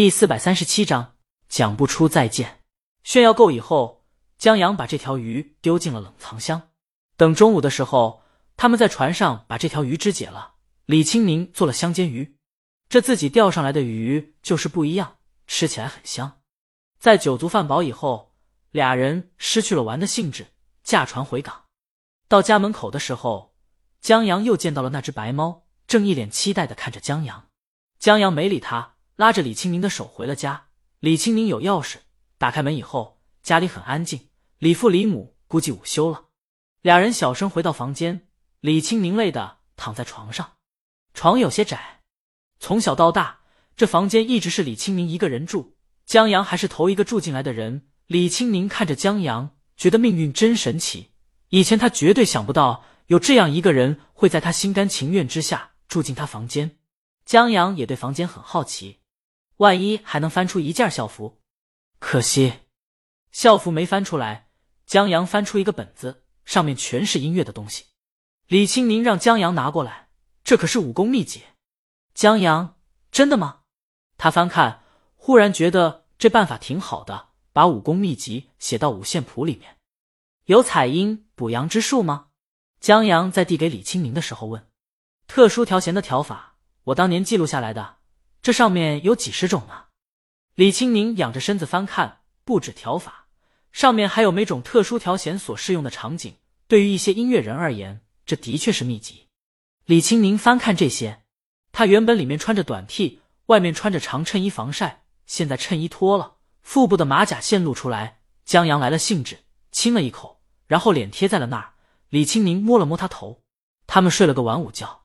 第四百三十七章讲不出再见。炫耀够以后，江阳把这条鱼丢进了冷藏箱。等中午的时候，他们在船上把这条鱼肢解了。李青宁做了香煎鱼，这自己钓上来的鱼就是不一样，吃起来很香。在酒足饭饱以后，俩人失去了玩的兴致，驾船回港。到家门口的时候，江阳又见到了那只白猫，正一脸期待的看着江阳。江阳没理他。拉着李清明的手回了家。李清明有钥匙，打开门以后，家里很安静。李父李母估计午休了，俩人小声回到房间。李清明累的躺在床上，床有些窄。从小到大，这房间一直是李清明一个人住。江阳还是头一个住进来的人。李清明看着江阳，觉得命运真神奇。以前他绝对想不到有这样一个人会在他心甘情愿之下住进他房间。江阳也对房间很好奇。万一还能翻出一件校服，可惜校服没翻出来。江阳翻出一个本子，上面全是音乐的东西。李青宁让江阳拿过来，这可是武功秘籍。江阳，真的吗？他翻看，忽然觉得这办法挺好的，把武功秘籍写到五线谱里面。有采阴补阳之术吗？江阳在递给李青宁的时候问。特殊调弦的调法，我当年记录下来的。这上面有几十种呢。李青宁仰着身子翻看，不止调法，上面还有每种特殊调弦所适用的场景。对于一些音乐人而言，这的确是秘籍。李青宁翻看这些，他原本里面穿着短 T，外面穿着长衬衣防晒，现在衬衣脱了，腹部的马甲线露出来。江阳来了兴致，亲了一口，然后脸贴在了那儿。李青宁摸了摸他头，他们睡了个晚午觉，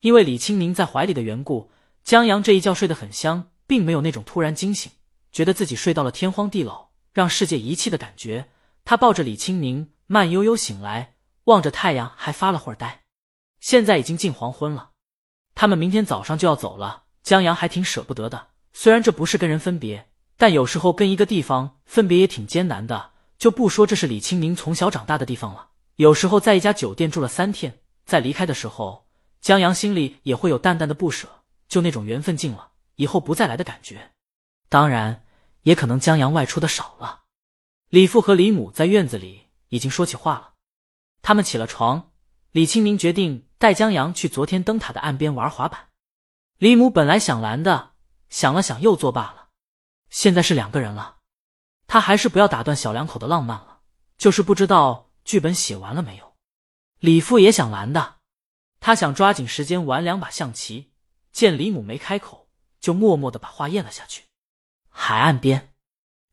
因为李青宁在怀里的缘故。江阳这一觉睡得很香，并没有那种突然惊醒，觉得自己睡到了天荒地老、让世界遗弃的感觉。他抱着李青宁，慢悠悠醒来，望着太阳，还发了会儿呆。现在已经近黄昏了，他们明天早上就要走了。江阳还挺舍不得的，虽然这不是跟人分别，但有时候跟一个地方分别也挺艰难的。就不说这是李青宁从小长大的地方了，有时候在一家酒店住了三天，在离开的时候，江阳心里也会有淡淡的不舍。就那种缘分尽了以后不再来的感觉，当然也可能江阳外出的少了。李父和李母在院子里已经说起话了。他们起了床，李清明决定带江阳去昨天灯塔的岸边玩滑板。李母本来想拦的，想了想又作罢了。现在是两个人了，他还是不要打断小两口的浪漫了。就是不知道剧本写完了没有。李父也想拦的，他想抓紧时间玩两把象棋。见李母没开口，就默默的把话咽了下去。海岸边，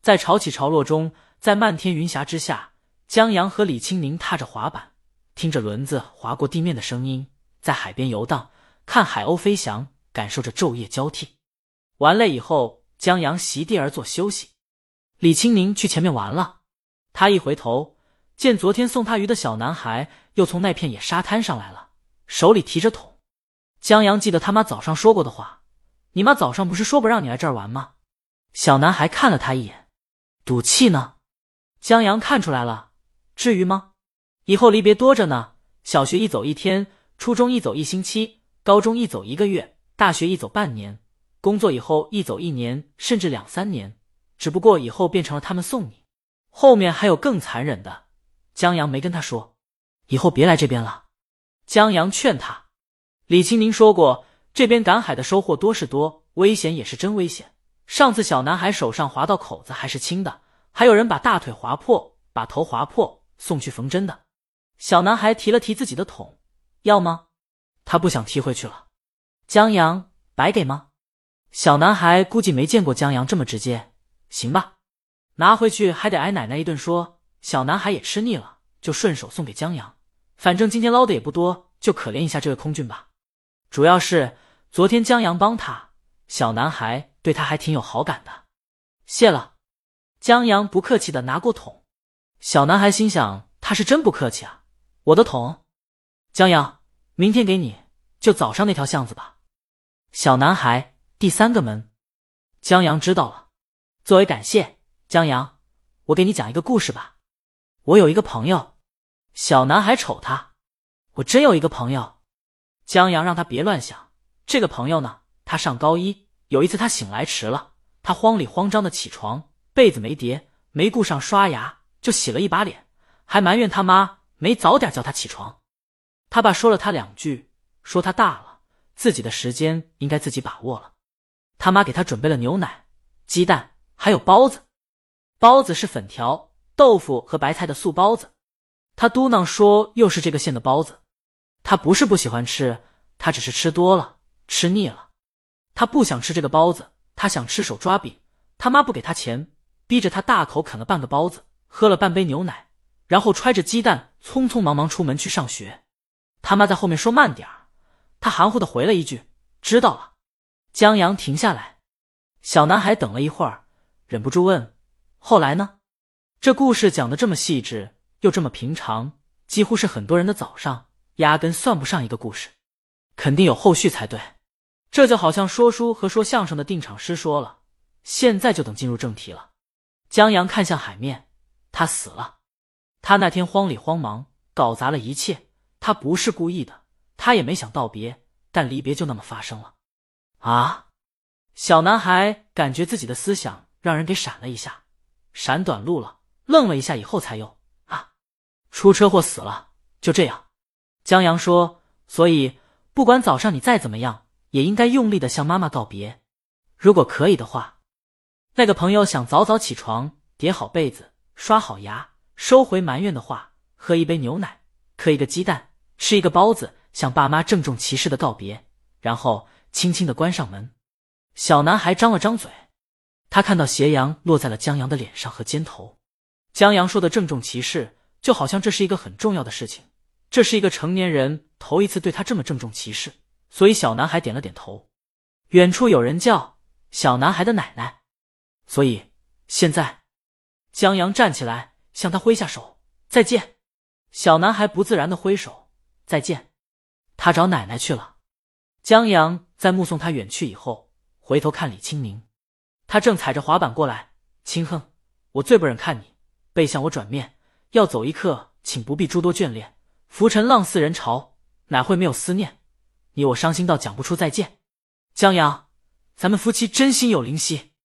在潮起潮落中，在漫天云霞之下，江阳和李青宁踏着滑板，听着轮子划过地面的声音，在海边游荡，看海鸥飞翔，感受着昼夜交替。玩累以后，江阳席地而坐休息。李青宁去前面玩了。他一回头，见昨天送他鱼的小男孩又从那片野沙滩上来了，手里提着桶。江阳记得他妈早上说过的话：“你妈早上不是说不让你来这儿玩吗？”小男孩看了他一眼，赌气呢。江阳看出来了，至于吗？以后离别多着呢。小学一走一天，初中一走一星期，高中一走一个月，大学一走半年，工作以后一走一年，甚至两三年。只不过以后变成了他们送你，后面还有更残忍的。江阳没跟他说，以后别来这边了。江阳劝他。李清宁说过，这边赶海的收获多是多，危险也是真危险。上次小男孩手上划到口子还是青的，还有人把大腿划破，把头划破，送去缝针的。小男孩提了提自己的桶，要吗？他不想提回去了。江阳，白给吗？小男孩估计没见过江阳这么直接。行吧，拿回去还得挨奶奶一顿说。小男孩也吃腻了，就顺手送给江阳。反正今天捞的也不多，就可怜一下这位空俊吧。主要是昨天江阳帮他，小男孩对他还挺有好感的。谢了，江阳不客气的拿过桶。小男孩心想，他是真不客气啊。我的桶，江阳，明天给你，就早上那条巷子吧。小男孩，第三个门。江阳知道了。作为感谢，江阳，我给你讲一个故事吧。我有一个朋友。小男孩瞅他，我真有一个朋友。江阳让他别乱想，这个朋友呢，他上高一，有一次他醒来迟了，他慌里慌张的起床，被子没叠，没顾上刷牙，就洗了一把脸，还埋怨他妈没早点叫他起床。他爸说了他两句，说他大了，自己的时间应该自己把握了。他妈给他准备了牛奶、鸡蛋，还有包子。包子是粉条、豆腐和白菜的素包子。他嘟囔说：“又是这个馅的包子。”他不是不喜欢吃，他只是吃多了，吃腻了。他不想吃这个包子，他想吃手抓饼。他妈不给他钱，逼着他大口啃了半个包子，喝了半杯牛奶，然后揣着鸡蛋，匆匆忙忙出门去上学。他妈在后面说：“慢点儿。”他含糊的回了一句：“知道了。”江阳停下来，小男孩等了一会儿，忍不住问：“后来呢？”这故事讲的这么细致，又这么平常，几乎是很多人的早上，压根算不上一个故事，肯定有后续才对。这就好像说书和说相声的定场诗说了。现在就等进入正题了。江阳看向海面，他死了。他那天慌里慌忙，搞砸了一切。他不是故意的，他也没想道别，但离别就那么发生了。啊！小男孩感觉自己的思想让人给闪了一下，闪短路了，愣了一下，以后才有啊，出车祸死了，就这样。江阳说：“所以不管早上你再怎么样，也应该用力的向妈妈告别。如果可以的话，那个朋友想早早起床，叠好被子，刷好牙，收回埋怨的话，喝一杯牛奶，磕一个鸡蛋，吃一个包子，向爸妈郑重其事的告别，然后。”轻轻的关上门，小男孩张了张嘴，他看到斜阳落在了江阳的脸上和肩头。江阳说的郑重其事，就好像这是一个很重要的事情，这是一个成年人头一次对他这么郑重其事，所以小男孩点了点头。远处有人叫小男孩的奶奶，所以现在江阳站起来向他挥下手，再见。小男孩不自然的挥手，再见。他找奶奶去了。江阳在目送他远去以后，回头看李清明，他正踩着滑板过来。清哼，我最不忍看你背向我转面，要走一刻，请不必诸多眷恋。浮尘浪似人潮，哪会没有思念？你我伤心到讲不出再见。江阳，咱们夫妻真心有灵犀。